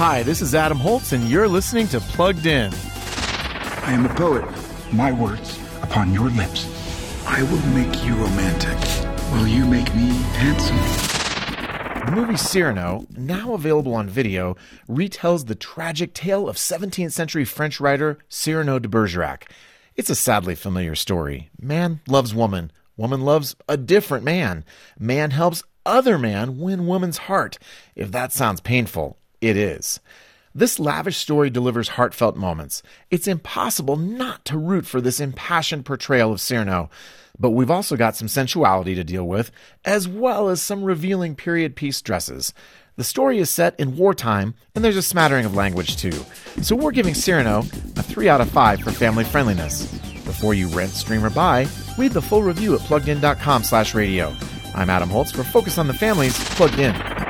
Hi, this is Adam Holz, and you're listening to Plugged In. I am a poet. My words upon your lips. I will make you romantic. Will you make me handsome? The movie Cyrano, now available on video, retells the tragic tale of 17th century French writer Cyrano de Bergerac. It's a sadly familiar story. Man loves woman. Woman loves a different man. Man helps other man win woman's heart. If that sounds painful, it is. This lavish story delivers heartfelt moments. It's impossible not to root for this impassioned portrayal of Cyrano. But we've also got some sensuality to deal with, as well as some revealing period piece dresses. The story is set in wartime, and there's a smattering of language too. So we're giving Cyrano a 3 out of 5 for family friendliness. Before you rent, stream, or buy, read the full review at pluggedin.com slash radio. I'm Adam Holz for Focus on the Family's, Plugged In.